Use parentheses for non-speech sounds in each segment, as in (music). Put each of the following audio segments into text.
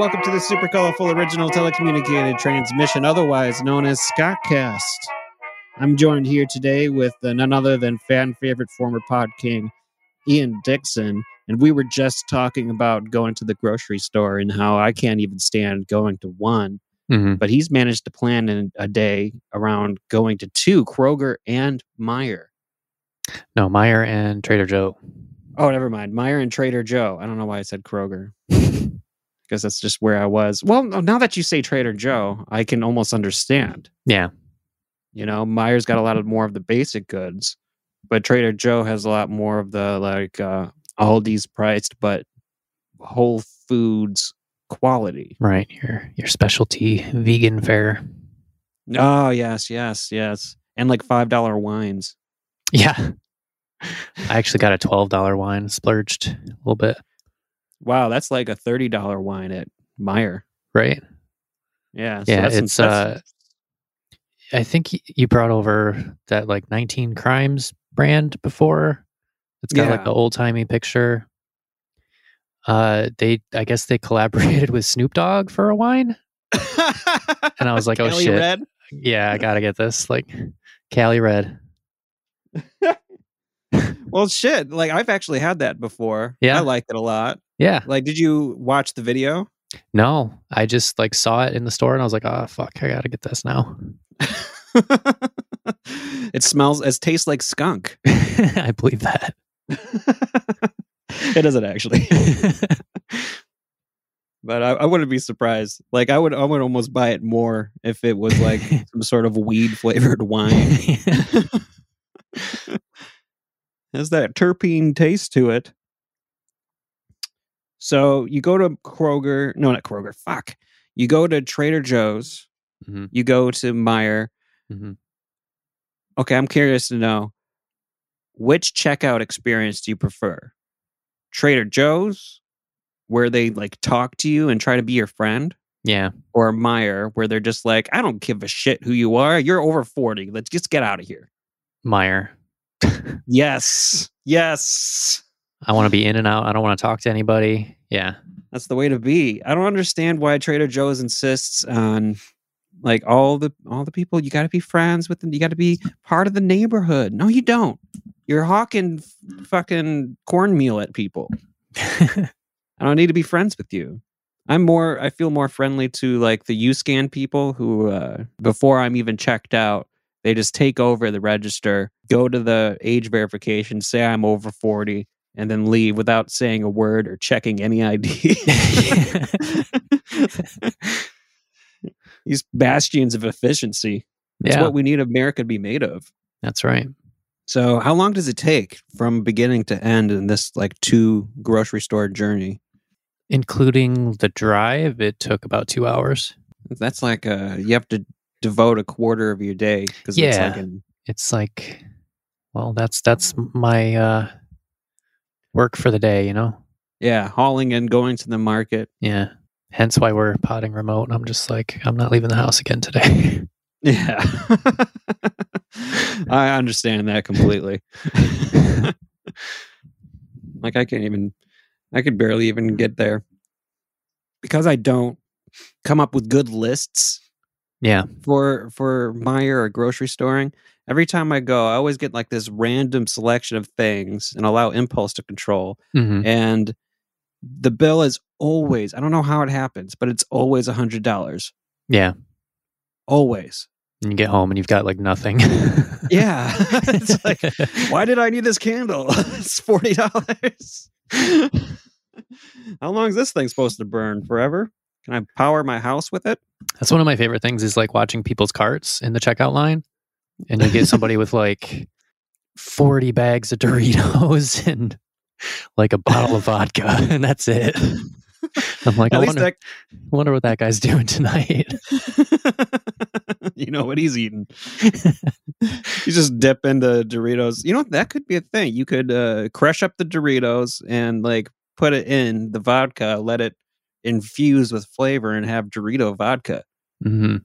welcome to the super colorful original telecommunicated transmission, otherwise known as Scottcast. I'm joined here today with none other than fan favorite former pod king, Ian Dixon. And we were just talking about going to the grocery store and how I can't even stand going to one. Mm-hmm. But he's managed to plan in a day around going to two Kroger and Meijer. No, Meijer and Trader Joe. Oh, never mind. Meijer and Trader Joe. I don't know why I said Kroger. Because that's just where I was. Well, now that you say Trader Joe, I can almost understand. Yeah. You know, Meijer's got a lot of more of the basic goods, but Trader Joe has a lot more of the like uh Aldi's priced but Whole Foods quality. Right. Your your specialty vegan fare. Oh yes, yes, yes. And like five dollar wines. Yeah. I actually got a twelve dollar wine, splurged a little bit. Wow, that's like a thirty dollar wine at Meijer. Right. Yeah. so Yeah, it's that's- uh I think you brought over that like 19 Crimes brand before. It's got like the old timey picture. Uh, they I guess they (laughs) collaborated with Snoop Dogg for a wine. And I was like, oh Cali shit. Red? Yeah, I gotta get this. Like Cali Red. (laughs) Well, shit. Like I've actually had that before. Yeah. I liked it a lot. Yeah. Like, did you watch the video? No, I just like saw it in the store and I was like, oh fuck, I gotta get this now. (laughs) it smells. It tastes like skunk. (laughs) I believe that. it doesn't actually, (laughs) but I, I wouldn't be surprised. Like I would, I would almost buy it more if it was like some sort of weed flavored wine. has that terpene taste to it. So you go to Kroger, no, not Kroger. Fuck. You go to Trader Joe's. Mhm. You go to Meijer. Mhm. Okay, I'm curious to know which checkout experience do you prefer? Trader Joe's, where they like talk to you and try to be your friend, yeah. or Meijer, where they're just like, I don't give a shit who you are. You're over 40. Let's just get out of here. Meijer. (laughs) Yes. Yes. I want to be in and out. I don't want to talk to anybody. Yeah. That's the way to be. I don't understand why Trader Joe's insists on like all the all the people you got to be friends with them. You got to be part of the neighborhood. No, you don't. You're hawking f- fucking cornmeal at people. (laughs) I don't need to be friends with you. I'm more. I feel more friendly to like the UScan people who, uh, before I'm even checked out, they just take over the register, go to the age verification, say I'm over forty, and then leave without saying a word or checking any (laughs) ID. (laughs) These bastions of efficiency. That's yeah. what we need America to be made of. That's right. So, how long does it take from beginning to end in this like two grocery store journey? Including the drive, it took about two hours. That's like uh you have to devote a quarter of your day because it's Yeah. like an, It's like, well, that's that's my uh, work for the day. You know. yeah hauling and going to the market. Yeah. Hence why we're potting remote. I'm just like, I'm not leaving the house again today. (laughs) Yeah, (laughs) I understand that completely. (laughs) like I can't even, I could barely even get there because I don't come up with good lists yeah. for for Meijer or grocery storing. Every time I go, I always get like this random selection of things and allow impulse to control. hmm And the bill is always, I don't know how it happens, but it's always a hundred dollars. Yeah. Always. And you get home and you've got like nothing. Yeah. (laughs) it's like, (laughs) why did I need this candle? (laughs) it's forty dollars. How long is this thing supposed to burn? Forever? Can I power my house with it? That's one of my favorite things is like watching people's carts in the checkout line. And you get somebody with like 40 bags of Doritos (laughs) and like a bottle of vodka, (laughs) and that's it. I'm like, I At wonder, wonder what that guy's doing tonight. (laughs) you know what he's eating. you just dip into Doritos. You know that could be a thing. You could uh, crush up the Doritos and like put it in the vodka, let it infuse with flavor, and have Dorito vodka. hmm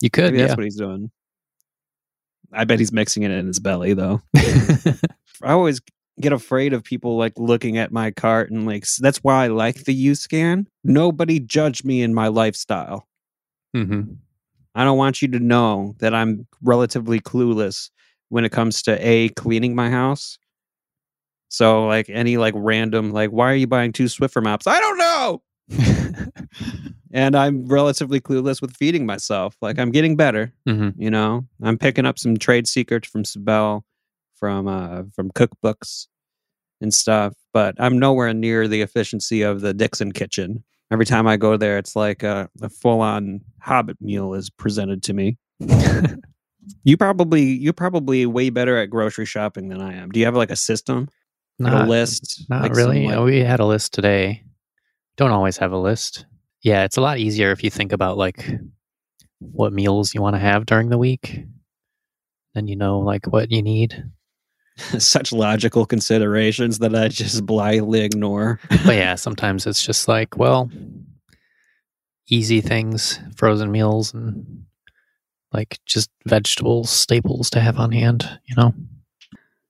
You could, Maybe that's yeah. what he's doing. I bet he's mixing it in his belly though. (laughs) I always get afraid of people like looking at my cart and like that's why I like the U scan. Nobody judge me in my lifestyle. Mm-hmm. I don't want you to know that I'm relatively clueless when it comes to a cleaning my house. So like any like random like why are you buying two Swiffer maps? I don't know. (laughs) And I'm relatively clueless with feeding myself. Like I'm getting better, mm-hmm. you know. I'm picking up some trade secrets from Sibel, from uh from cookbooks and stuff, but I'm nowhere near the efficiency of the Dixon kitchen. Every time I go there, it's like a, a full-on Hobbit meal is presented to me. (laughs) You probably you're probably way better at grocery shopping than I am. Do you have like a system, Not, a list? not like some, really. like- we had a list today. Don't always have a list. Yeah, it's a lot easier if you think about like what meals you want to have during the week. Then you know like what you need. (laughs) such logical considerations that I just blithely ignore. but yeah, (laughs) sometimes it's just like, well, easy things, frozen meals, and like just vegetables, staples to have on hand, you know?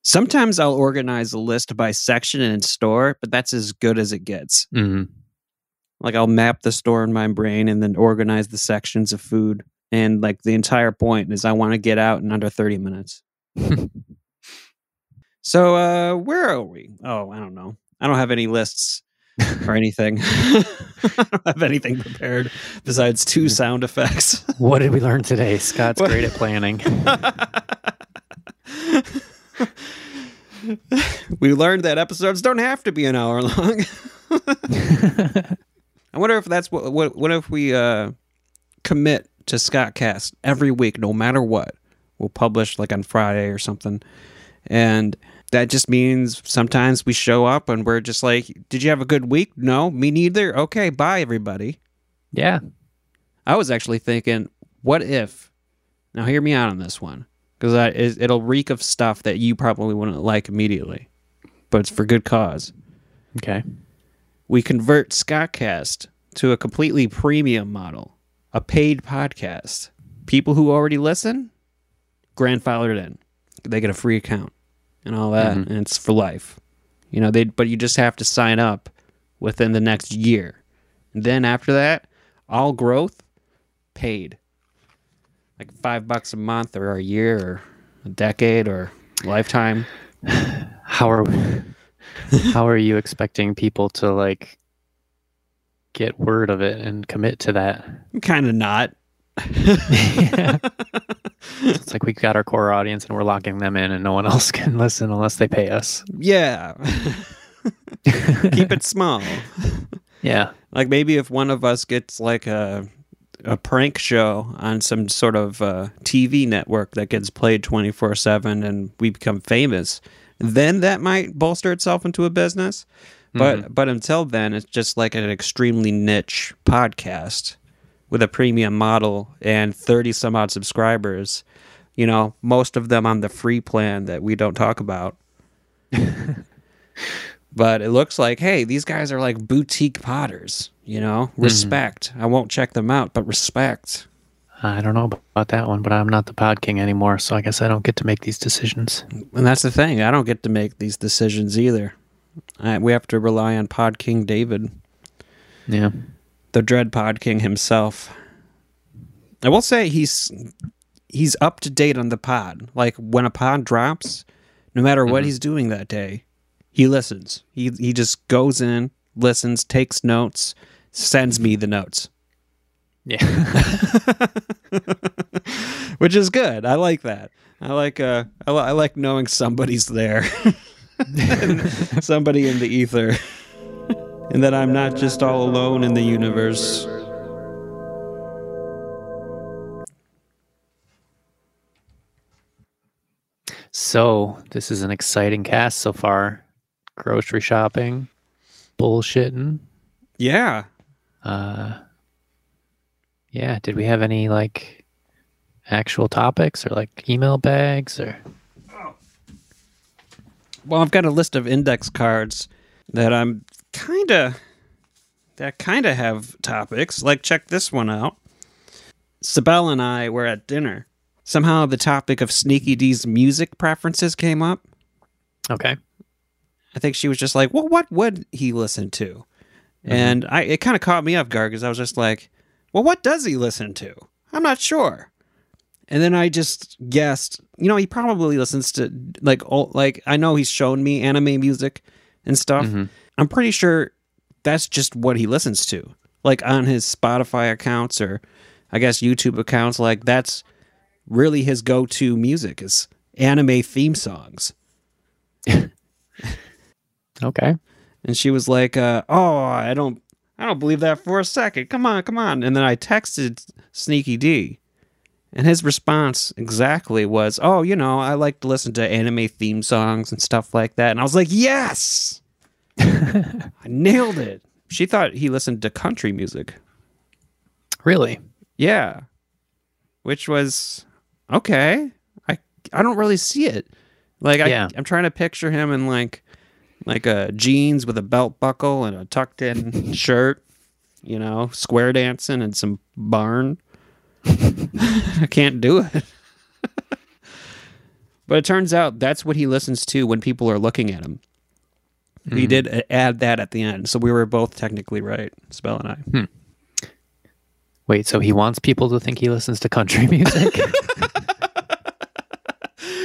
Sometimes I'll organize a list by section and store, but that's as good as it gets. hmm Like I'll map the store in my brain and then organize the sections of food. And like the entire point is I want to get out in under 30 minutes. (laughs) so uh where are we? Oh, I don't know. I don't have any lists or (laughs) anything. (laughs) I don't have anything prepared besides two sound effects. What did we learn today? Scott's What- great at planning. we learned that episodes don't have to be an hour long. I wonder if that's what. What, what if we uh, commit to Scottcast every week, no matter what? We'll publish like on Friday or something, and that just means sometimes we show up and we're just like, "Did you have a good week? No, me neither. Okay, bye, everybody." yeah. I was actually thinking, what if? Now, hear me out on this one, because it, it'll reek of stuff that you probably wouldn't like immediately, but it's for good cause. Okay. We convert Scottcast to a completely premium model, a paid podcast. People who already listen, grandfathered in. They get a free account and all that, Mhm. and it's for life. You know, they but you just have to sign up within the next year. And then after that, all growth paid. Like five bucks a month or a year or a decade or lifetime. (sighs) How are (laughs) how are you expecting people to like get word of it and commit to that? Kind of not. Yeah. (laughs) (laughs) It's like we've got our core audience and we're locking them in and no one else can listen unless they pay us. Yeah. Keep it small. Yeah. Like maybe if one of us gets like a a prank show on some sort of uh, TV network that gets played 24/7 and we become famous, then that might bolster itself into a business. But mm-hmm. but until then it's just like an extremely niche podcast with a premium model and 30 some odd subscribers. You know, most of them on the free plan that we don't talk about. (laughs) but it looks like hey these guys are like boutique potters you know mm-hmm. respect i won't check them out but respect I don't know about that one, but I'm not the pod king anymore, so I guess I don't get to make these decisions. and that's the thing i don't get to make these decisions either I, we have to rely on pod king david Yeah. the dread pod king himself i will say he's he's up to date on the pod like when a pod drops no matter what Mhm. he's doing that day he listens he he just goes in listens takes notes sends me the notes Yeah. (laughs) which is good. I like that. I like uh, I, I like knowing somebody's there, (laughs) somebody in the ether, (laughs) and that I'm not just all alone in the universe. so this is an exciting cast so far. Grocery shopping, bullshitting. Yeah, Uh yeah, did we have any like actual topics or like email bags or well, I've got a list of index cards that I'm kind of that kind of have topics. Like, check this one out. Sibel and I were at dinner. Somehow, the topic of Sneaky D's music preferences came up. Okay. I think she was just like, well, what would he listen to? Mm-hmm. And I it kind of caught me off guard because I was just like, well, what does he listen to? I'm not sure. And then I just guessed, you know, he probably listens to like all, like I know he's shown me anime music and stuff. Mhm. I'm pretty sure that's just what he listens to. Like on his Spotify accounts or I guess YouTube accounts, like that's really his go-to music is anime theme songs. (laughs) Okay. And she was like, uh, "Oh, I don't, I don't believe that for a second. Come on, come on." And then I texted Sneaky D, and his response exactly was, "Oh, you know, I like to listen to anime theme songs and stuff like that." And I was like, "Yes, (laughs) I nailed it." She thought he listened to country music. Really? Yeah, which was okay. I I don't really see it. Like I, Yeah. I'm trying to picture him in like like a jeans with a belt buckle and a tucked in (laughs) shirt, you know, square dancing and some barn. (laughs) I can't do it. (laughs) but it turns out that's what he listens to when people are looking at him. He Mhm. did add that at the end, so we were both technically right, Sibel and I. Wait, so he wants people to think he listens to country music?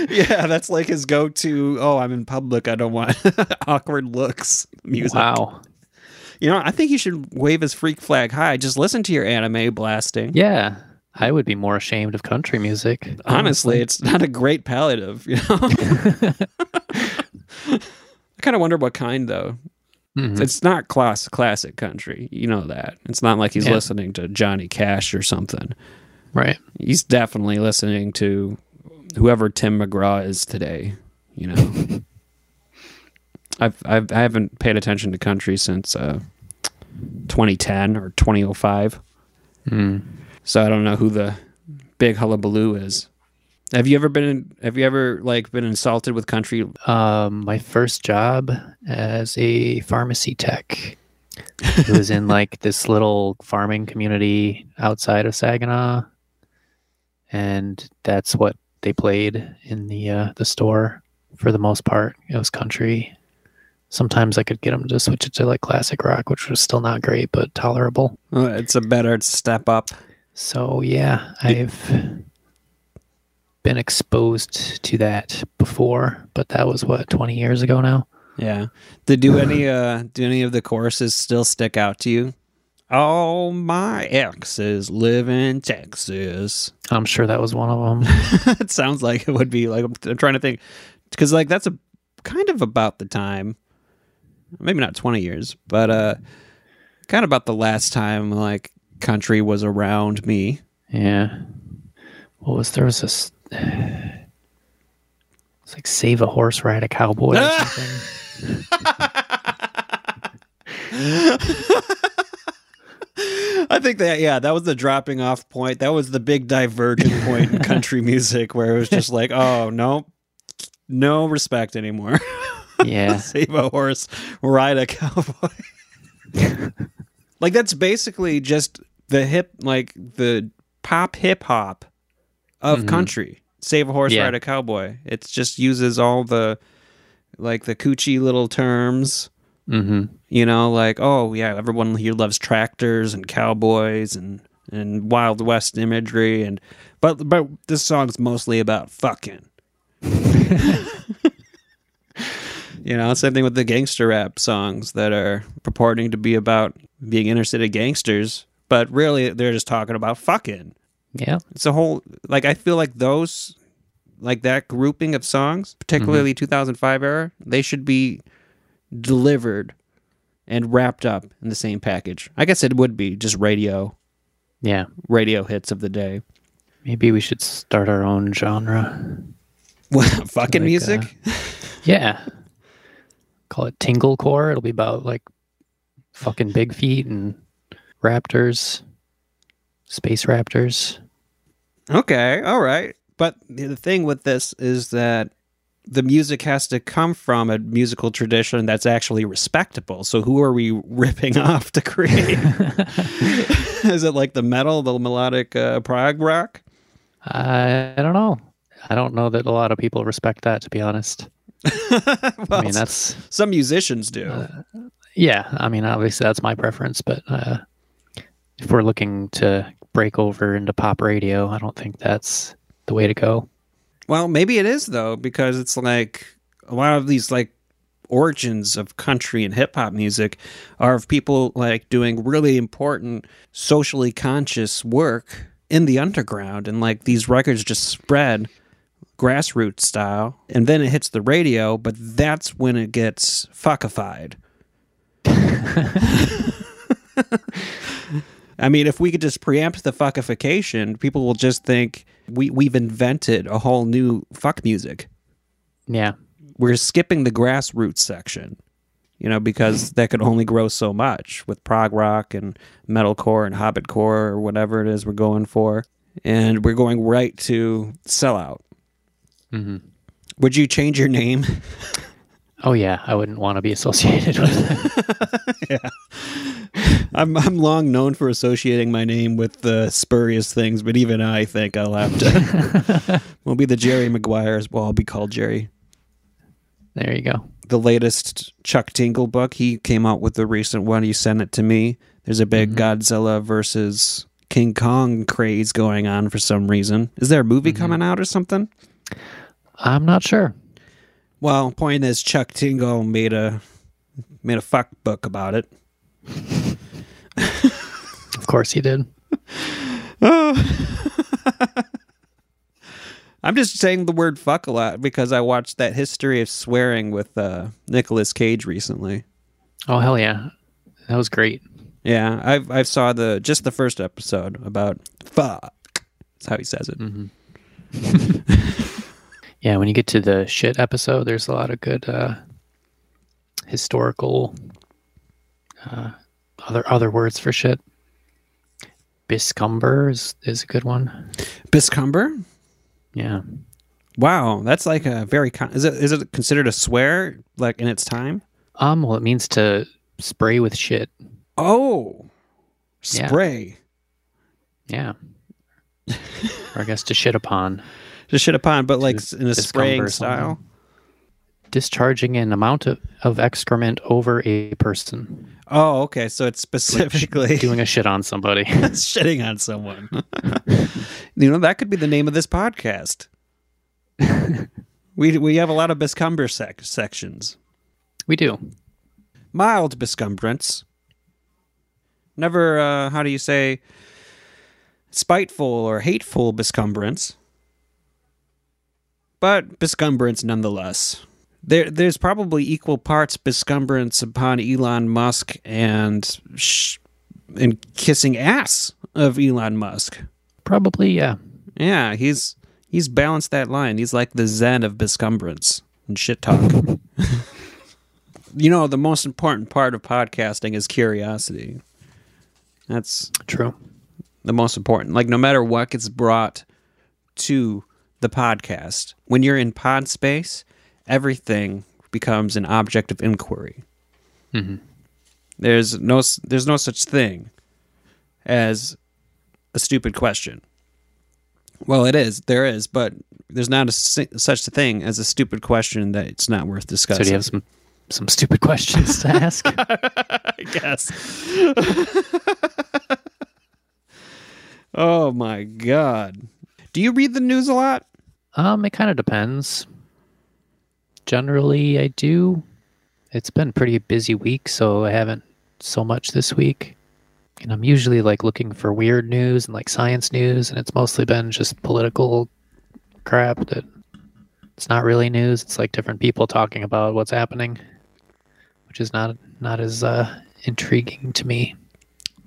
(laughs) yeah, that's like his go-to. Oh, I'm in public. I don't want (laughs) awkward looks. Music. wow. You know, I think you should wave his freak flag high. Just listen to your anime blasting. Yeah. I would be more ashamed of country music. Honestly, it's not a great palliative. You know, (laughs) I kind of wonder what kind though. Mhm. It's not class classic country. You know that. It's not like he's Yeah. listening to Johnny Cash or something. right. He's definitely listening to whoever Tim McGraw is today. You know, (laughs) I've, I've I haven't paid attention to country since uh, 2010 or 2005, Mm. so I don't know who the big hullabaloo is. Have you ever been? Have you ever like been insulted with country? Um, my first job as a pharmacy tech. It was in like this little farming community outside of Saginaw, and that's what they played in the uh, the store for the most part. It was country. Sometimes I could get them to switch it to like classic rock, which was still not great but tolerable. It's a better step up. So yeah, I've been exposed to that before, but that was what twenty years ago now. Yeah. Did do any uh do any of the choruses still stick out to you? All my exes live in Texas. I'm sure that was one of them. (laughs) it sounds like it would be like I'm, I'm trying to think because like that's a kind of about the time maybe not 20 years but uh kind of about the last time like country was around me Yeah. What was there was this? (sighs) It's like save a horse, ride a cowboy or (laughs) something. (laughs) I think that yeah, that was the dropping off point. That was the big divergent point in (laughs) country music where it was just like, oh no, no respect anymore. (laughs) Yeah. Save a horse, ride a cowboy. (laughs) like that's basically just the hip, like the pop hip hop of Mhm. country. Save a horse, Yeah. ride a cowboy. It just uses all the like the coochie little terms. Mm-hmm. You know, like oh yeah, everyone here loves tractors and cowboys and and Wild West imagery and but but this song's mostly about fucking. (laughs) you know, same thing with the gangster rap songs that are purporting to be about being inner city gangsters, but really they're just talking about fucking. Yeah. It's a whole like I feel like those like that grouping of songs, particularly 2005 era, they should be delivered and wrapped up in the same package. I guess it would be just radio Yeah. radio hits of the day. Maybe we should start our own genre. What, (laughs) fucking Like, music? uh, (laughs) Yeah. Call it Tinglecore. It'll be about like fucking big feet and raptors, space raptors. Okay, all right. But the thing with this is that the music has to come from a musical tradition that's actually respectable. So who are we (laughs) ripping off to create? (laughs) is it like the metal, the melodic uh, prog rock? I, I don't know. I don't know that a lot of people respect that, to be honest. (laughs) well, I mean, that's some musicians do. uh, yeah. I mean, obviously that's my preference, but uh, if we're looking to break over into pop radio, I don't think that's the way to go. Well, maybe it is though, because it's like a lot of these like origins of country and hip hop music are of people like doing really important socially conscious work in the underground and like these records just spread grassroots style and then it hits the radio but that's when it gets fuckified. (laughs) I mean, if we could just preempt the fuckification, people will just think we we've invented a whole new fuck music. Yeah. We're skipping the grassroots section, you know, because (laughs) that could only grow so much with prog rock and metalcore and hobbitcore or whatever it is we're going for, and we're going right to sellout. hmm Would you change your name? (laughs) Oh yeah, I wouldn't want to be associated with it. (laughs) I'm I'm long known for associating my name with uh, spurious things, but even I think I'll have to. (laughs) we'll be the Jerry Maguires. Well, I'll be called Jerry. there you go. The latest Chuck Tingle book. He came out with the recent one. You sent it to me. There's a big Mhm. Godzilla versus King Kong craze going on for some reason. Is there a movie Mhm. coming out or something? I'm not sure. Well, point is, Chuck Tingle made a made a fuck book about it. Of course he did. oh. (laughs) I'm just saying the word fuck a lot because I watched that history of swearing with uh, Nicolas Cage recently. Oh hell yeah, that was great. Yeah, I've I've saw the just the first episode about fuck. That's how he says it. hmm (laughs) yeah, when you get to the shit episode, there's a lot of good uh, historical uh, other other words for shit. Bescumber is, is a good one. Bescumber. Yeah. Wow, that's like a very con- is it is it considered a swear like in its time? Um. Well, it means to spray with shit. Oh, spray. Yeah. spray. Yeah. or I guess to shit upon. Just shit upon, but like in a spraying style. Discharging an amount of, of excrement over a person. Oh, okay. So it's specifically (laughs) Doing a shit on somebody. (laughs) shitting on someone. (laughs) you know, that could be the name of this podcast. we we have a lot of bescumber sec- sections. we do. Mild bescumbrance. Never, uh, how do you say, spiteful or hateful bescumbrance. But bescumbrance nonetheless. There, there's probably equal parts bescumbrance upon Elon Musk and sh- and kissing ass of Elon Musk. Probably, yeah. Yeah, he's he's balanced that line. He's like the zen of biscumbrance and shit talk. (laughs) you know, the most important part of podcasting is curiosity. That's True. the most important. Like no matter what gets brought to the podcast, when you're in pod space, everything becomes an object of inquiry. hmm There's no there's no such thing as a stupid question. Well, it is. There is, but there's not a such a thing as a stupid question that it's not worth discussing. So do you have some some stupid questions to ask? (laughs) I guess. (laughs) oh my god. Do you read the news a lot? Um, it kind of depends. Generally, I do. It's been pretty busy week, so I haven't so much this week. And I'm usually like looking for weird news and like science news, and it's mostly been just political crap that it's not really news. It's like different people talking about what's happening, which is not not as uh, intriguing to me.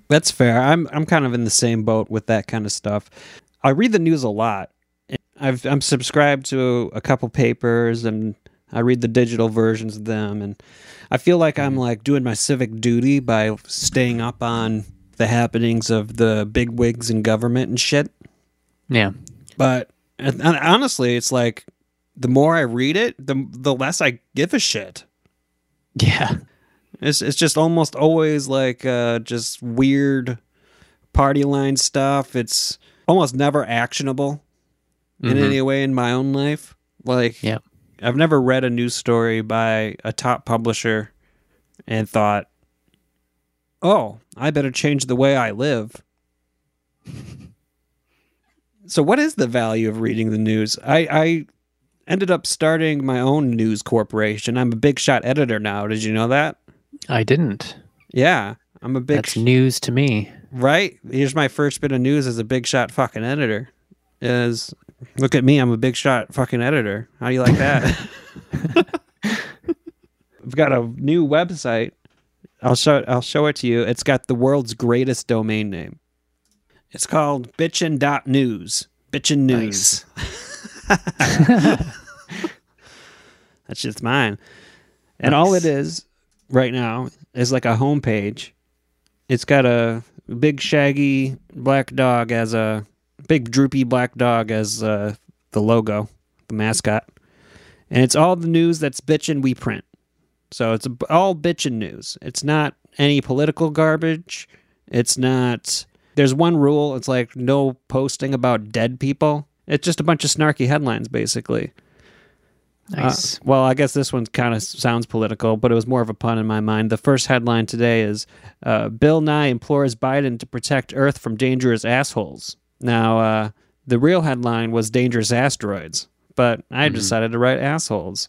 That's fair. I'm I'm kind of in the same boat with that kind of stuff. I read the news a lot. I've I'm subscribed to a couple papers and I read the digital versions of them and I feel like I'm like doing my civic duty by staying up on the happenings of the big wigs in government and shit. Yeah, But and, and honestly, it's like the more I read it, the the less I give a shit. yeah, It's it's just almost always like uh, just weird party line stuff. It's almost never actionable in Mhm. any way in my own life. Like Yeah. I've never read a news story by a top publisher and thought, "Oh, I better change the way I live." (laughs) so, what is the value of reading the news? I, I ended up starting my own news corporation. I'm a big shot editor now. Did you know that? I didn't. Yeah, I'm a big That's news to me. right. Here's my first bit of news as a big shot fucking editor. Is look at me, I'm a big shot fucking editor. How do you like that? (laughs) I've got a new website. I'll show I'll show it to you. It's got the world's greatest domain name. It's called bitchin.news. Bitchin news. (laughs) That's just mine. And all it is right now is like a homepage. It's got a big shaggy black dog as a big droopy black dog as uh, the logo, the mascot. And it's all the news that's bitchin' we print. So it's all bitchin' news. It's not any political garbage. It's not. There's one rule. It's like no posting about dead people. It's just a bunch of snarky headlines, basically. Nice. Uh, well, I guess this one kind of sounds political, but it was more of a pun in my mind. The first headline today is uh, Bill Nye implores Biden to protect Earth from dangerous assholes. Now, uh, the real headline was dangerous asteroids, but I decided to write assholes.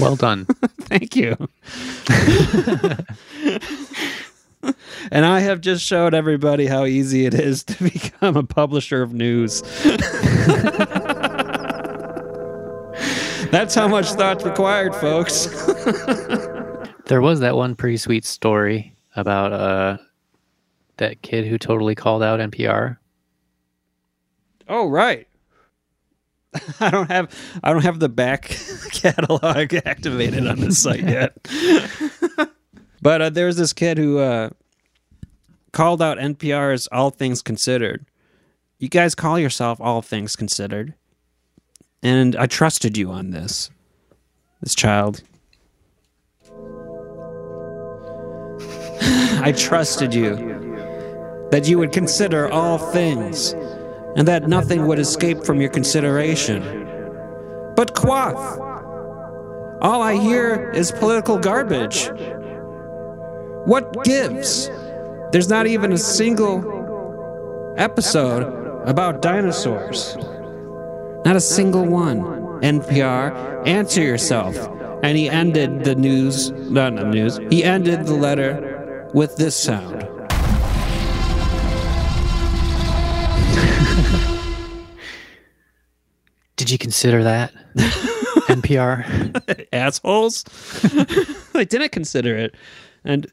well done. (laughs) Thank you. (laughs) and I have just showed everybody how easy it is to (laughs) become a publisher of news. That's how much thought's required, folks. There was that one pretty sweet story about uh that kid who totally called out NPR. oh, right. (laughs) I don't have I don't have the back (laughs) catalog (laughs) activated on this site yet. but uh, there's this kid who uh, called out NPR's All Things Considered. You guys call yourself All Things Considered, and I trusted you on this. This child. (sighs) I trusted you that you would consider all things and that nothing would escape from your consideration. But quaff! All I hear is political garbage. What gives? There's not even a single episode about dinosaurs. Not a single one. NPR, answer yourself. And he ended the news, not the news, he ended the letter with this sound. Did you consider that? (laughs) NPR. assholes. (laughs) I didn't consider it, and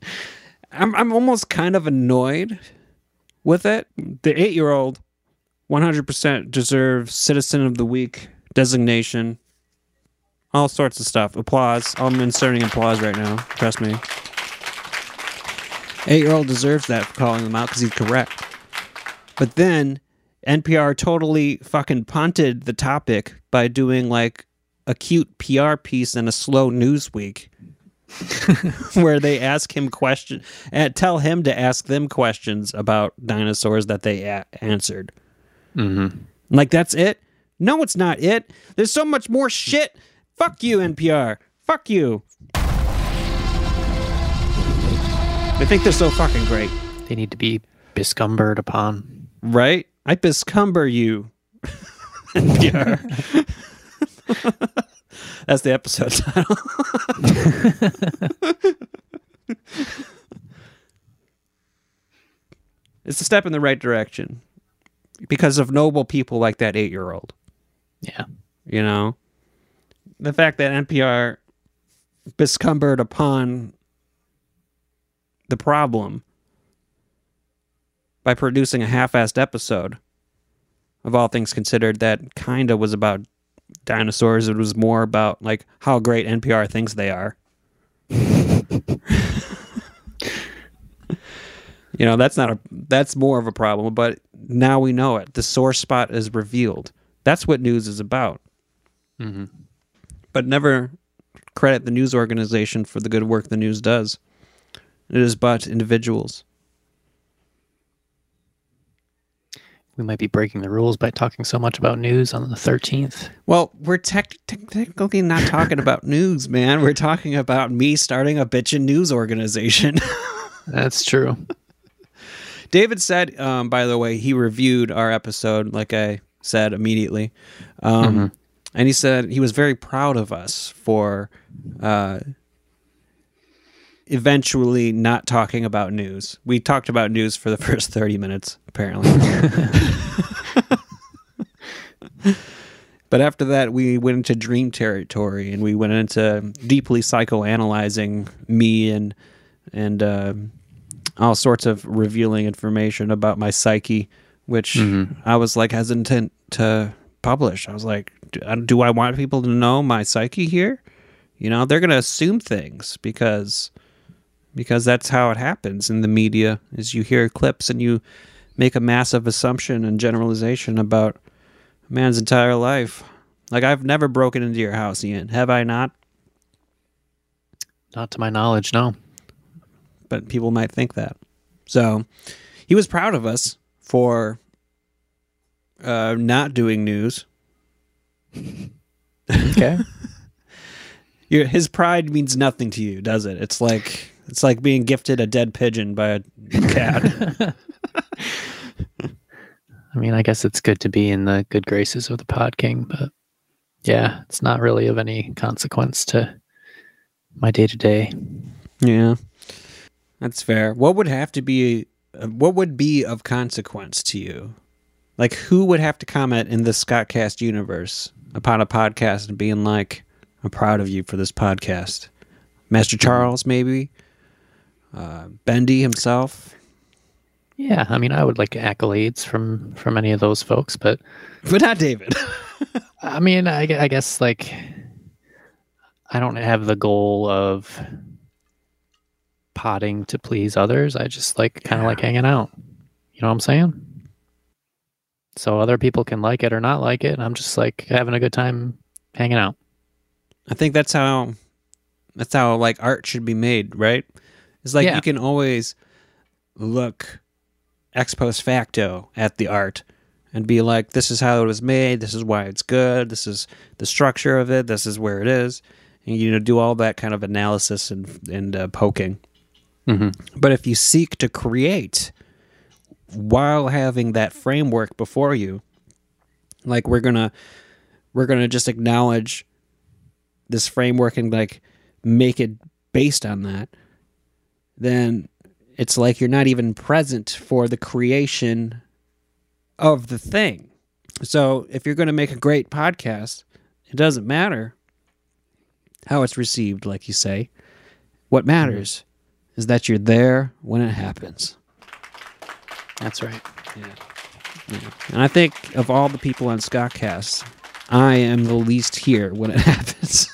I'm I'm almost kind of annoyed with it. The eight year old, one hundred percent deserves Citizen of the Week designation. All sorts of stuff. Applause. I'm inserting applause right now. Trust me. Eight year old deserves that for calling them out because he's correct. But then NPR totally fucking punted the topic by doing like a cute PR piece and a slow news week (laughs) where they ask him question and tell him to ask them questions about dinosaurs that they a- answered. mm-hmm. Like that's it? No, it's not it. There's so much more shit. Fuck you, NPR. Fuck you. They think they're so fucking great, They need to be bescumbered upon. right? I bescumber you, NPR. (laughs) That's the episode title. (laughs) it's a step in the right direction because of noble people like that eight year old. Yeah. You know, the fact that NPR bescumbered upon the problem by producing a half-assed episode of all things considered that kind of was about dinosaurs it was more about like how great npr thinks they are (laughs) you know that's not a that's more of a problem but now we know it the sore spot is revealed that's what news is about Mm-hmm. but never credit the news organization for the good work the news does. It is but individuals. We might be breaking the rules by talking so much about news on the 13th. Well, we're tech technically not talking about (laughs) news, man. We're talking about me starting a bitchin' news organization. (laughs) That's true. David said, um, by the way, he reviewed our episode, like I said immediately. Um, Mhm. And he said he was very proud of us for uh, eventually not talking about news. We talked about news for the (laughs) first 30 minutes, apparently. (laughs) but after that, we went into dream territory and we went into deeply psychoanalyzing me and and uh, all sorts of revealing information about my psyche, which Mhm. I was like hesitant to publish. I was like, do, uh, do I want people to know my psyche here? You know, they're going to assume things because because that's how it happens in the media is you hear clips and you make a massive assumption and generalization about a man's entire life. Like I've never broken into your house, Ian. Have I not? Not to my knowledge, no. but people might think that. So he was proud of us for uh, not doing news. Okay. (laughs) Your, his pride means nothing to you, does it? It's like it's like being gifted a dead pigeon by a cat. (laughs) I mean, I guess it's good to be in the good graces of the Pod King, but yeah, it's not really of any consequence to my day to day. yeah, that's fair. What would have to be? What would be of consequence to you? Like, who would have to comment in the Scottcast universe upon a podcast and being like, "I'm proud of you for this podcast"? Master Charles, maybe. Uh, Bendy himself. Yeah, I mean, I would like accolades from from any of those folks, but (laughs) but not David. (laughs) I mean, I, I guess like I don't have the goal of potting to please others. I just like kind of like hanging out. You know what I'm saying? So other people can like it or not like it. and I'm just like having a good time hanging out. I think that's how that's how like art should be made, right? It's like Yeah. you can always look ex post facto at the art and be like, this is how it was made, this is why it's good, this is the structure of it, this is where it is. And you know, do all that kind of analysis and and uh, poking. Mm-hmm. But if you seek to create while having that framework before you, like we're gonna we're gonna just acknowledge this framework and like make it based on that, then it's like you're not even present for the creation of the thing. So if you're gonna make a great podcast, it doesn't matter how it's received, like you say. What matters is that you're there when it happens. That's right. Yeah. And I think of all the people on Scottcast, I am the least here when it (laughs) happens.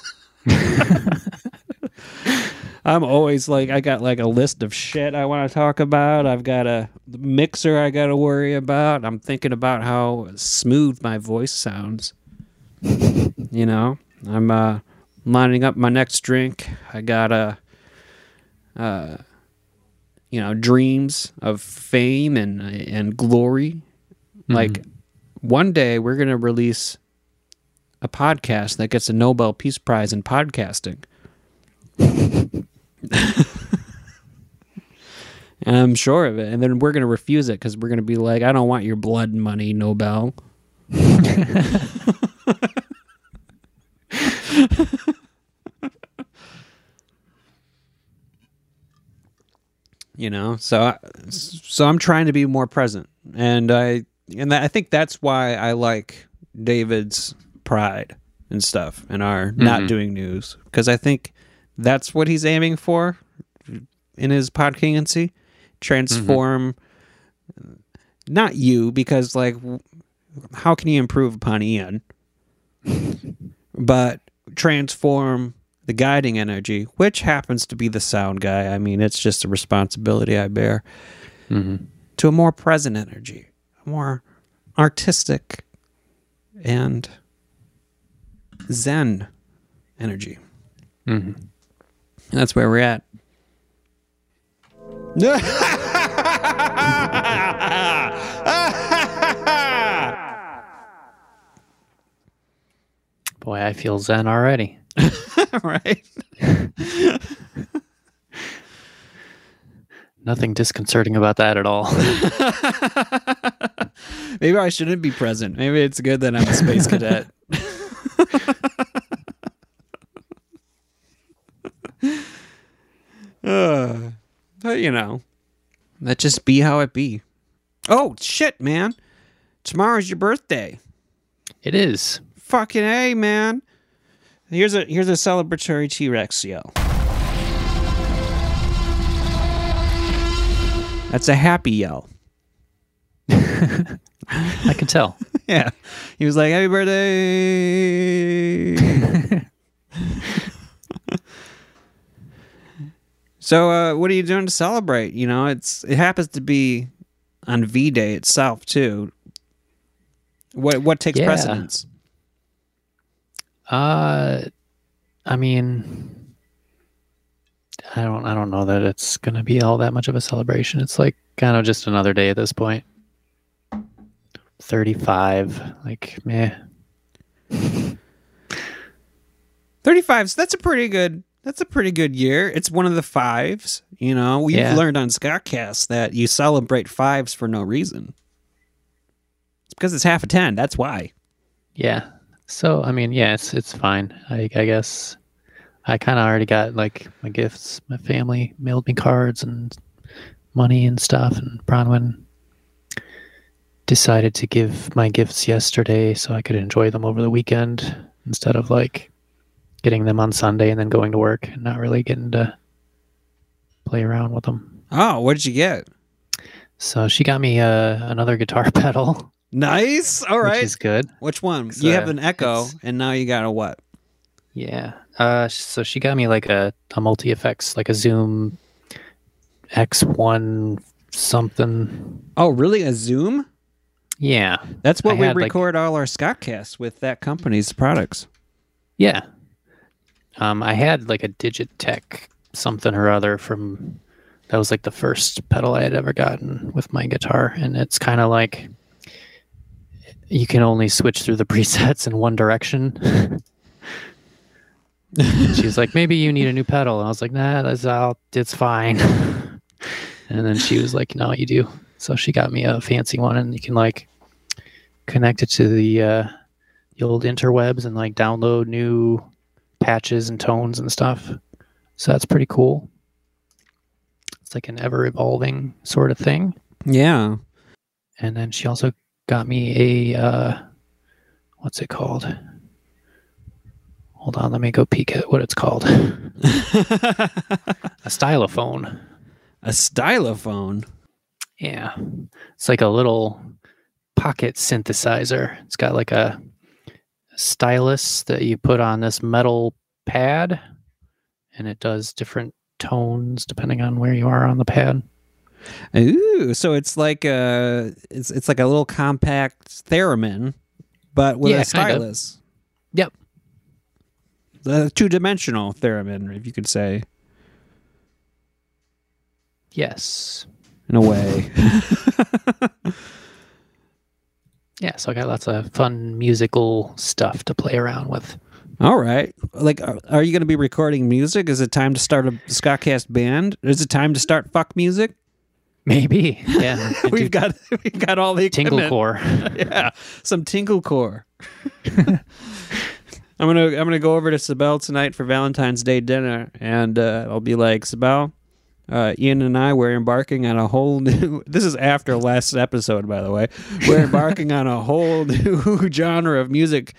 (laughs) I'm always like, I got like a list of shit I want to talk about. I've got a mixer I got to worry about. I'm thinking about how smooth my voice sounds. (laughs) you know, I'm uh, lining up my next drink. I got a, uh, you know, dreams of fame and and glory. Like one day we're gonna release a podcast that gets a Nobel Peace Prize in podcasting. (laughs) I'm sure of it. And then we're gonna refuse it because we're gonna be like, I don't want your blood money, Nobel. (laughs) you know so I, so i'm trying to be more present and i and i think that's why i like david's pride and stuff and our not Mhm. doing news because i think that's what he's aiming for in his podkingency transform not you because like how can you improve upon ian? (laughs) But transform the guiding energy, which happens to be the sound guy. I mean, it's just a responsibility I bear. Hmm to a more present energy, a more artistic and zen energy. hmm And that's where we're at. (laughs) Boy, I feel zen already. (laughs) right? (laughs) Nothing disconcerting about that at all. Maybe I shouldn't be present. Maybe it's good that I'm a space cadet. (laughs) uh, but you know, let just be how it be. Oh shit, man! Tomorrow's your birthday. it is. Fucking a, man. Here's a here's a celebratory T Rex yell. That's a happy yell. (laughs) I can tell. (laughs) Yeah. He was like, Happy birthday. So uh what are you doing to celebrate? You know, it's it happens to be on V Day itself too. What what takes Yeah. precedence? Uh, I mean, I don't, I don't know that it's gonna be all that much of a celebration. It's like kind of just another day at this point. Thirty-five, like meh. 35 so that's a pretty good that's a pretty good year it's one of the fives you know we've Yeah. learned on scottcast that you celebrate fives for no reason it's because it's half a ten that's why Yeah. So I mean, yeah, it's it's fine. I I guess I kind of already got like my gifts. My family mailed me cards and money and stuff, and Bronwyn decided to give my gifts yesterday so I could enjoy them over the weekend instead of like getting them on Sunday and then going to work and not really getting to play around with them. oh what did you get So she got me uh, another guitar (laughs) pedal, nice all right which is good. which one you have uh, an echo and now you got a what Yeah. Uh, so she got me like a, a multi effects, like a Zoom X1 something. oh really a zoom Yeah. that's what I we had, like- record all our scottcasts with that company's products Yeah. Um, I had like a Digitech something or other from that was like the first pedal I had ever gotten with my guitar, and it's kind of like you can only switch through the (laughs) presets in one direction. (laughs) she was like, "Maybe you need a new pedal," and I was like, "Nah, that's all. It's fine." (laughs) and then she was like, "No, you do." So she got me a fancy one, and you can like connect it to the uh, the old interwebs and like download new patches and tones and stuff. So that's pretty cool. It's like an ever evolving sort of thing. yeah And then she also got me a uh, what's it called? Hold on, let me go peek at what it's called. (laughs) a stylophone. a stylophone Yeah. It's like a little pocket synthesizer. It's got like a stylus that you put on this metal pad and it does different tones depending on where you are on the pad. Ooh, so it's like a it's it's like a little compact theremin, but with Yeah, a stylus. Yep. The two dimensional theremin, if you could say, Yes. in a way. (laughs) Yeah, so I got lots of fun musical stuff to play around with. All right. Like, are, are you going to be recording music? Is it time to start a Scottcast band? Is it time to start fuck music? Maybe. Yeah. (laughs) We've got we've got all the tingle core. (laughs) yeah, some tinkle core. (laughs) I'm gonna I'm gonna go over to Sibel tonight for Valentine's Day dinner, and uh, I'll be like, Sibel, uh, Ian and I we're embarking on a whole new. (laughs) This is after last episode, by the way. We're embarking on a whole (laughs) new genre of music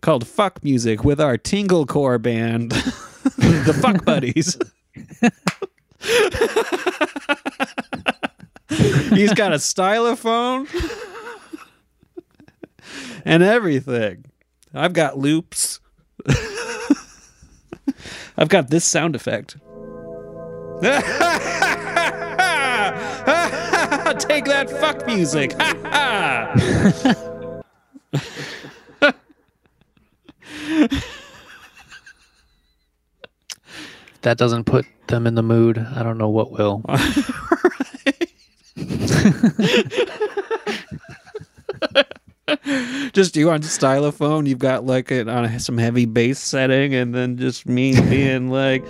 called fuck music with our tingle core band, (laughs) the Fuck Buddies. He's got a stylophone and everything. I've got loops. I've got this sound effect. (laughs) Take that fuck music. (laughs) If that doesn't put them in the mood, I don't know what will. (laughs) just you on stylophone. You've got like it on some heavy bass setting, and then just me being like,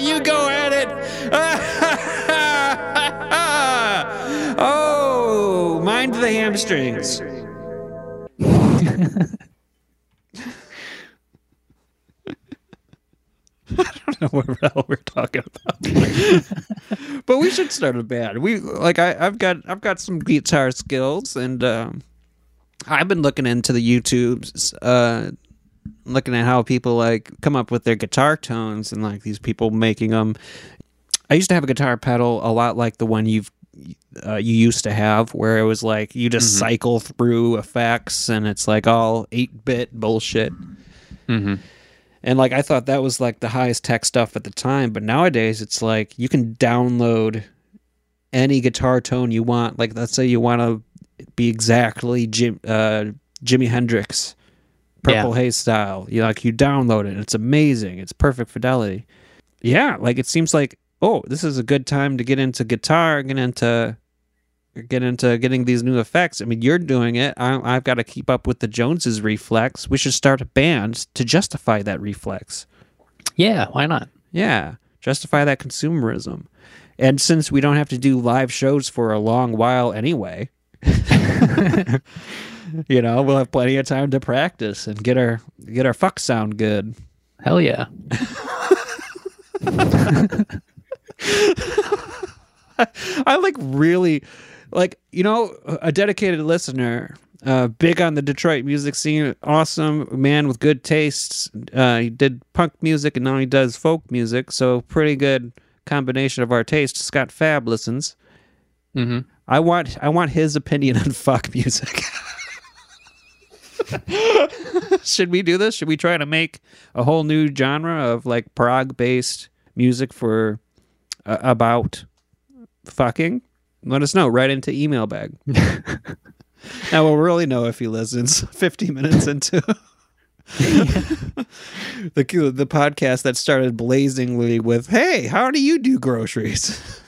"You go at it." (laughs) oh, mind the hamstrings. (laughs) I don't know what the hell we're talking about, (laughs) but we should start a band. We like I, I've got I've got some guitar skills, and um, I've been looking into the YouTubes, uh, looking at how people like come up with their guitar tones, and like these people making them. I used to have a guitar pedal a lot like the one you've uh, you used to have, where it was like you just Mhm. cycle through effects, and it's like all eight bit bullshit. Mm-hmm. And like I thought that was like the highest tech stuff at the time, but nowadays it's like you can download any guitar tone you want. Like let's say you want to be exactly Jim, uh, Jimi Hendrix, Purple Haze style. You like you download it. It's amazing. It's perfect fidelity. Yeah, like it seems like oh, this is a good time to get into guitar, get into get into getting these new effects. I mean, you're doing it. I, I've got to keep up with the Joneses reflex. We should start a band to justify that reflex. Yeah, why not? Yeah, justify that consumerism. And since we don't have to do live shows for a long while anyway, (laughs) (laughs) (laughs) you know, we'll have plenty of time to practice and get our get our fuck sound good. Hell yeah. (laughs) I like really like you know a dedicated listener uh big on the detroit music scene awesome man with good tastes uh he did punk music and now he does folk music so pretty good combination of our tastes scott fab listens Mm-hmm. i want i want his opinion on (laughs) fuck music (laughs) should we do this? Should we try to make a whole new genre of like prog based music for uh, about fucking? Let us know. Right into email bag. (laughs) Now we'll really know if he listens (laughs) 50 minutes into the the podcast that started blazingly with hey how do you do groceries?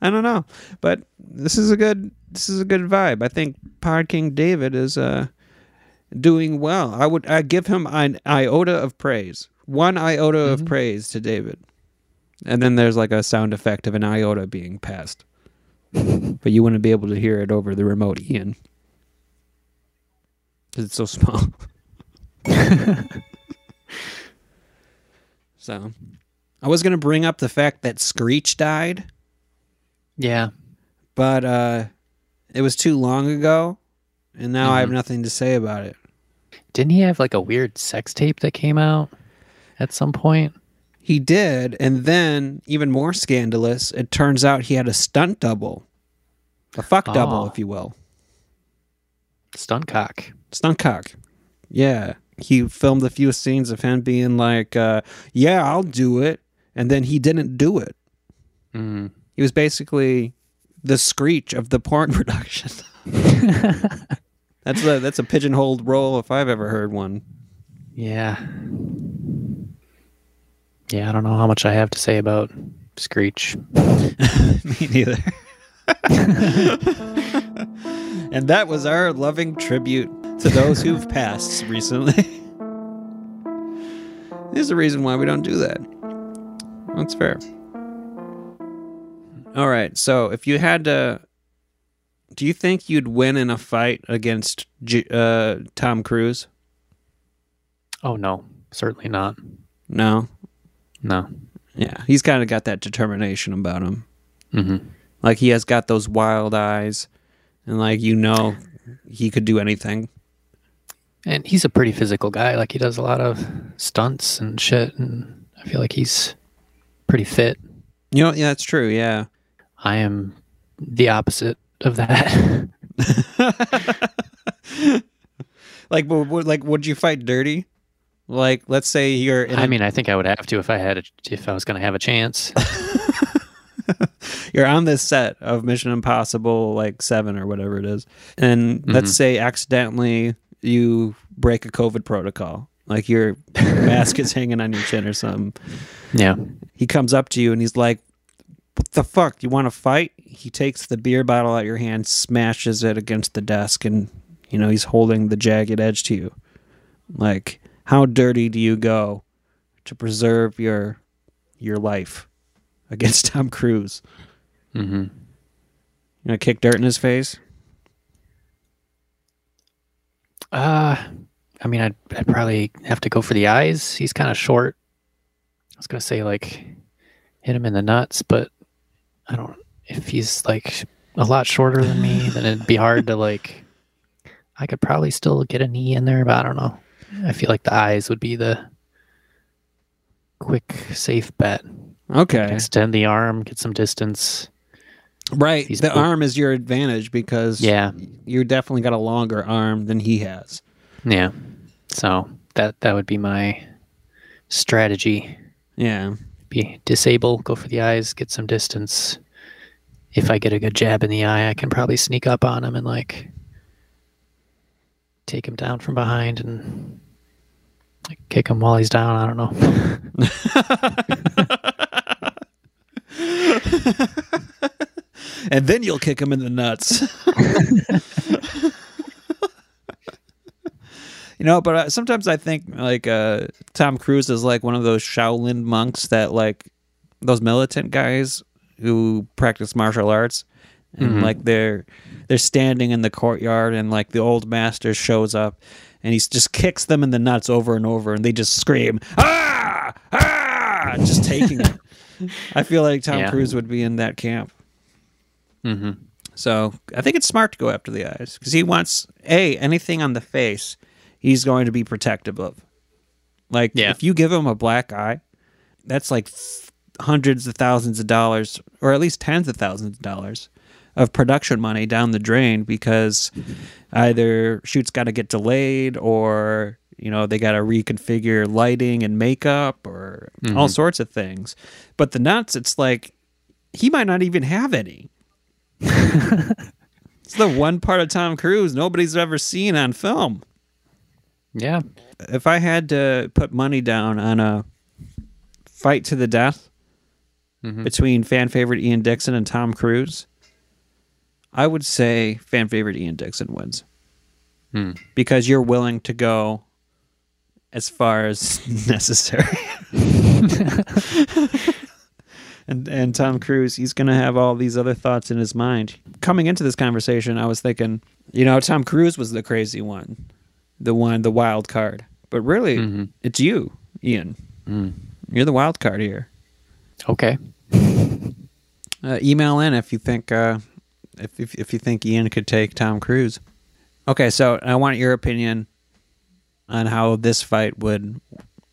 I don't know. But this is a good this is a good vibe. I think pod king david is uh doing well. I would i give him an iota of praise. One iota of praise to david. And then there's like a sound effect of an iota being passed. (laughs) But you wouldn't be able to hear it over the remote Ian, because it's so small. (laughs) So i was going to bring up the fact that screech died. Yeah. but uh it was too long ago and now i have Mhm. nothing to say about it Didn't he have like a weird sex tape that came out at some point? He did, and then even more scandalous, it turns out he had a stunt double. A fuck double, Oh. if you will. Stunt cock. Stunt cock. Yeah. He filmed a few scenes of him being like, uh, yeah, I'll do it. And then he didn't do it. Mm. He was basically the screech of the porn (laughs) production. that's a that's a pigeonholed role if I've ever heard one. Yeah. Yeah, I don't know how much I have to say about Screech. (laughs) Me neither. (laughs) and that was our loving tribute to those who've passed recently. There's a reason why we don't do that. That's fair. All right. So, if you had to, do you think you'd win in a fight against J- uh, Tom Cruise? Oh no, certainly not. No. No. Yeah, he's kind of got that determination about him. hmm Like he has got those wild eyes, and like you know, he could do anything. And he's a pretty physical guy. Like he does a lot of stunts and shit, and I feel like he's pretty fit. You know, yeah, that's true. Yeah. I am the opposite of that. (laughs) like, like, would you fight dirty? Like, let's say you're. In a- I mean, I think I would have to if I had a, if I was going to have a chance. (laughs) you're on this set of Mission Impossible, like seven or whatever it is, and let's Mhm. say accidentally you break a COVID protocol, like your mask is (laughs) hanging on your chin or something. yeah. He comes up to you and he's like, the fuck? Do you want to fight? He takes the beer bottle out your hand, smashes it against the desk, and you know he's holding the jagged edge to you. Like, how dirty do you go to preserve your your life against (laughs) Tom Cruise? Mm-hmm. You gonna kick dirt in his face? Uh, I mean, I'd, I'd probably have to go for the eyes. He's kind of short. I was gonna say like hit him in the nuts, but I don't. If he's like a lot shorter than me, then it'd be hard to like. I could probably still get a knee in there, but I don't know. I feel like the eyes would be the quick, safe bet. Okay, Extend the arm, get some distance. right. He's the arm is your advantage because Yeah, you definitely got a longer arm than he has. yeah. So that that would be my strategy. Yeah. Be disable, go for the eyes, get some distance. If I get a good jab in the eye, I can probably sneak up on him and like take him down from behind and like, kick him while he's down. I don't know. (laughs) and then you'll kick him in the nuts. (laughs) you know, but uh, sometimes I think like uh, Tom Cruise is like one of those Shaolin monks that like those militant guys who practice martial arts, and Mhm. like they're they're standing in the courtyard, and like the old master shows up. And he just kicks them in the nuts over and over, and they just scream, "Ah! Ah!" Just taking it. I feel like Tom Yeah. Cruise would be in that camp. Mm-hmm. So I think it's smart to go after the eyes because he wants a anything on the face he's going to be protective of. Like Yeah. if you give him a black eye, that's like hundreds of thousands of dollars, or at least tens of thousands of dollars of production money down the drain because either shoots got to get delayed or you know they got to reconfigure lighting and makeup or all Mhm. sorts of things. But the nuts, it's like he might not even have any. (laughs) It's the one part of Tom Cruise nobody's ever seen on film. Yeah. If I had to put money down on a fight to the death Mhm. between fan favorite Ian Dixon and Tom Cruise, I would say fan favorite Ian Dixon wins Hmm. because you're willing to go as far as (laughs) necessary. (laughs) and and Tom Cruise, he's going to have all these other thoughts in his mind. Coming into this conversation, I was thinking, you know, Tom Cruise was the crazy one, the one, the wild card. But really, Mhm. it's you, Ian. Mm. You're the wild card here. Okay. (laughs) Uh, email in if you think uh, if, if if you think Ian could take Tom Cruise. Okay, so I want your opinion on how this fight would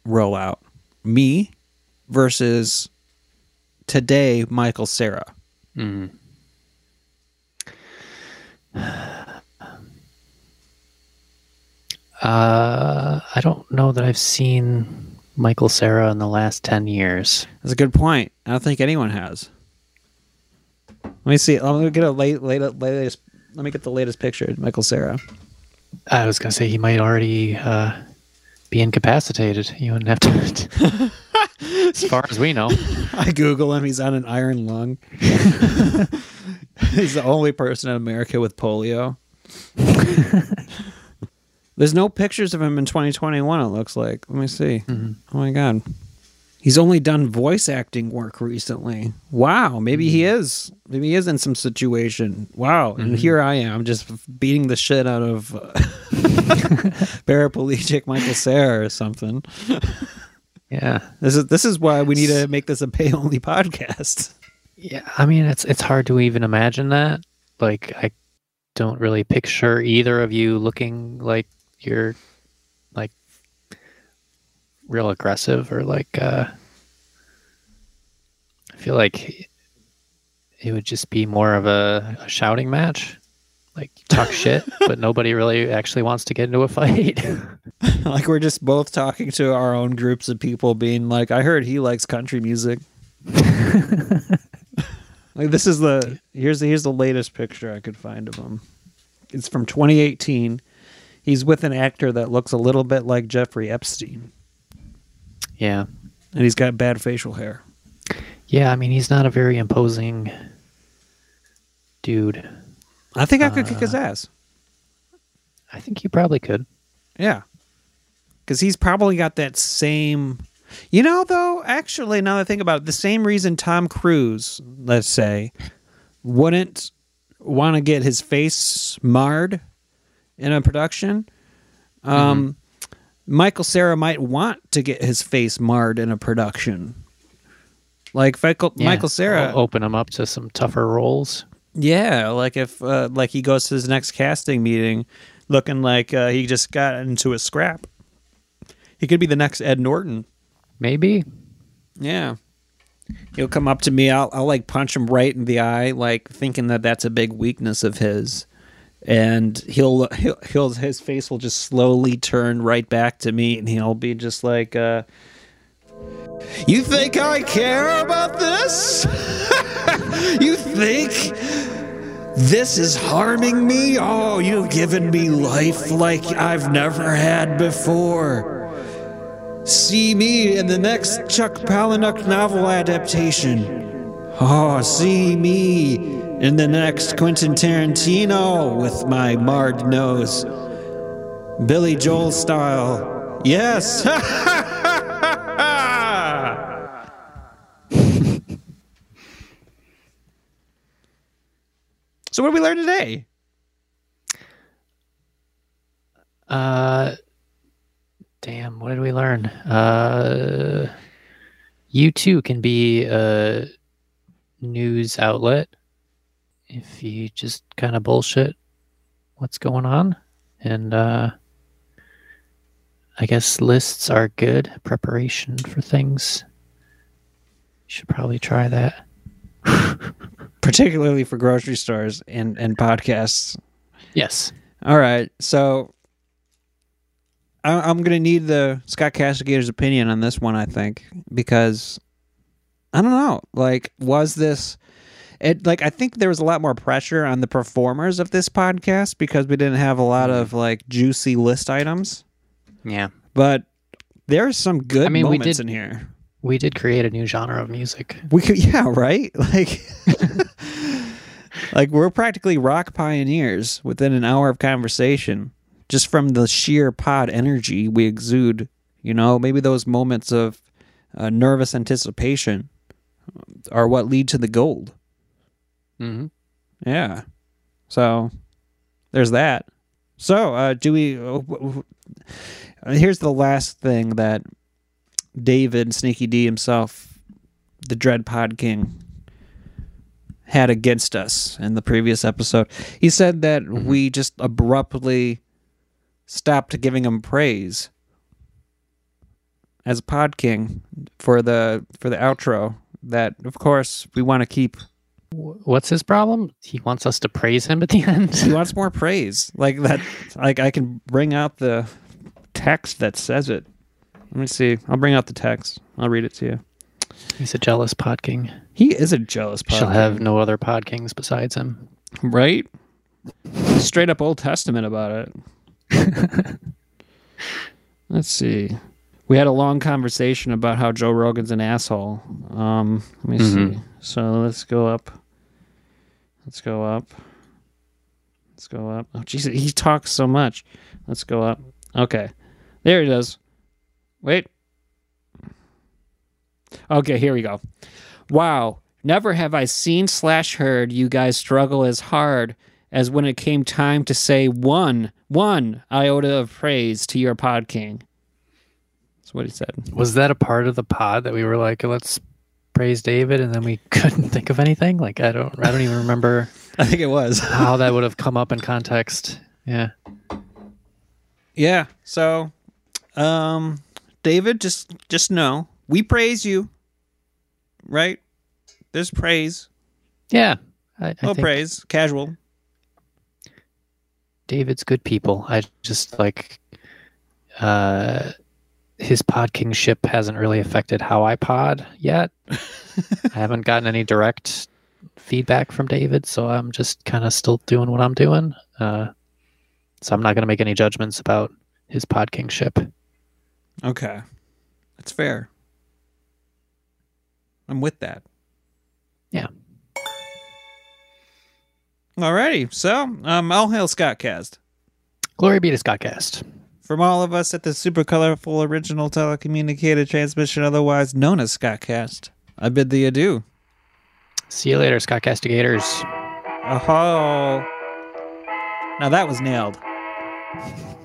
roll out. Me versus today Michael Cera. Mm. (sighs) (sighs) (sighs) Uh, I don't know that I've seen Michael Cera in the last 10 years. That's a good point. I don't think anyone has. Let me see. Let me get a late, late, latest. Let me get the latest picture. of Michael Cera. I was going to say he might already uh, be incapacitated. You wouldn't have to. (laughs) as far as we know. (laughs) I Google him. He's on an iron lung. (laughs) He's the only person in America with polio. There's no pictures of him in 2021. It looks like. Let me see. Mhm. Oh my god. He's only done voice acting work recently. Wow, maybe he is. Maybe he is in some situation. Wow, and here I am just beating the shit out of uh, (laughs) paraplegic Michael Cera or something. (laughs) Yeah. This is this is why we need to make this a pay only podcast. Yeah, I mean it's it's hard to even imagine that. Like I don't really picture either of you looking like you're like real aggressive or like uh I feel like it would just be more of a, a shouting match. Like talk shit, (laughs) but nobody really actually wants to get into a fight. (laughs) like we're just both talking to our own groups of people being like i heard he likes country music (laughs) like this is the here's the here's the latest picture i could find of him it's from 2018 he's with an actor that looks a little bit like jeffrey epstein yeah. and he's got bad facial hair Yeah, I mean he's not a very imposing dude. I think I could kick his Uh, ass. I think you probably could. Yeah. Because he's probably got that same. You know, though, actually, now that I think about it, the same reason Tom Cruise, let's say, wouldn't want to get his face marred in a production, um, Michael Cera might want to get his face marred in a production. Like Michael, Yeah, Michael Cera, o- open him up to some tougher roles. yeah, like if uh, like he goes to his next casting meeting looking like uh, he just got into a scrap. He could be the next Ed Norton. Maybe. Yeah. He'll come up to me. I'll, I'll like punch him right in the eye, like thinking that that's a big weakness of his. And he'll, he'll, he'll his face will just slowly turn right back to me, and he'll be just like, uh, "You think I care about this? (laughs) you think this is harming me? Oh, you've given me life like I've never had before." See me in the next Chuck Palahniuk novel adaptation. Oh, see me in the next Quentin Tarantino with my marred nose. Billy Joel style. Yes. (laughs) so what did we learn today? Uh, damn. What did we learn? Uh, you too can be a news outlet if you just kind of bullshit what's going on, and uh, I guess lists are good preparation for things. You should probably try that. (laughs) Particularly for grocery stores and, and podcasts. Yes. All right, so I, I'm going to need the Scott Castigator's opinion on this one. I think because I don't know. Like, was this? It like I think there was a lot more pressure on the performers of this podcast because we didn't have a lot of like juicy list items. Yeah. But there's some good I mean, we moments did- in here. We did create a new genre of music. We could, (laughs) yeah, right. Like, (laughs) like we're practically rock pioneers within an hour of conversation, just from the sheer pod energy we exude. You know, maybe those moments of uh, nervous anticipation are what lead to the gold. Mm-hmm. Yeah. So there's that. So, uh, do we? Uh, w- w- here's the last thing that David Sneaky D himself, the Dread Pod King, had against us in the previous episode. He said that we just abruptly stopped giving him praise as Pod King for the for the outro. That of course we want to keep What's his problem? He wants us to praise him at the end. he (laughs) wants more praise. Like that like i can bring out the text that says it. Let me see. I'll bring out the text. I'll read it to you. He's a jealous pod king. he is a jealous Shall pod have no other pod kings besides him. right? Straight up old testament about it. (laughs) Let's see we had a long conversation about how joe rogan's an asshole. Um let me Mhm. see so let's go up. Let's go up. Let's go up. Oh jesus he talks so much. Let's go up. Okay. There it is wait. Okay here we go. Wow. Never have i seen slash heard you guys struggle as hard as when it came time to say one one iota of praise to your pod king that's what he said Was that a part of the pod that we were like, let's praise David, and then we (laughs) couldn't think of anything? Like I don't, I don't even remember (laughs) i think it was (laughs) how that would have come up in context. Yeah. Yeah. So, um, David, just just know we praise you, right? There's praise, Yeah. I, I no think praise, casual. David's good people. I just like uh his pod kingship hasn't really affected how I pod yet. (laughs) I haven't gotten any direct feedback from David, so I'm just kind of still doing what I'm doing. Uh, so I'm not going to make any judgments about his pod kingship. Okay, that's fair. I'm with that. Yeah. Alrighty. So, um, all hail Scottcast. Glory be to Scottcast. From all of us at the super colorful original telecommunicated transmission, otherwise known as Scottcast, I bid thee adieu. See you later, Scottcastigators. Oh. Now that was nailed. (laughs)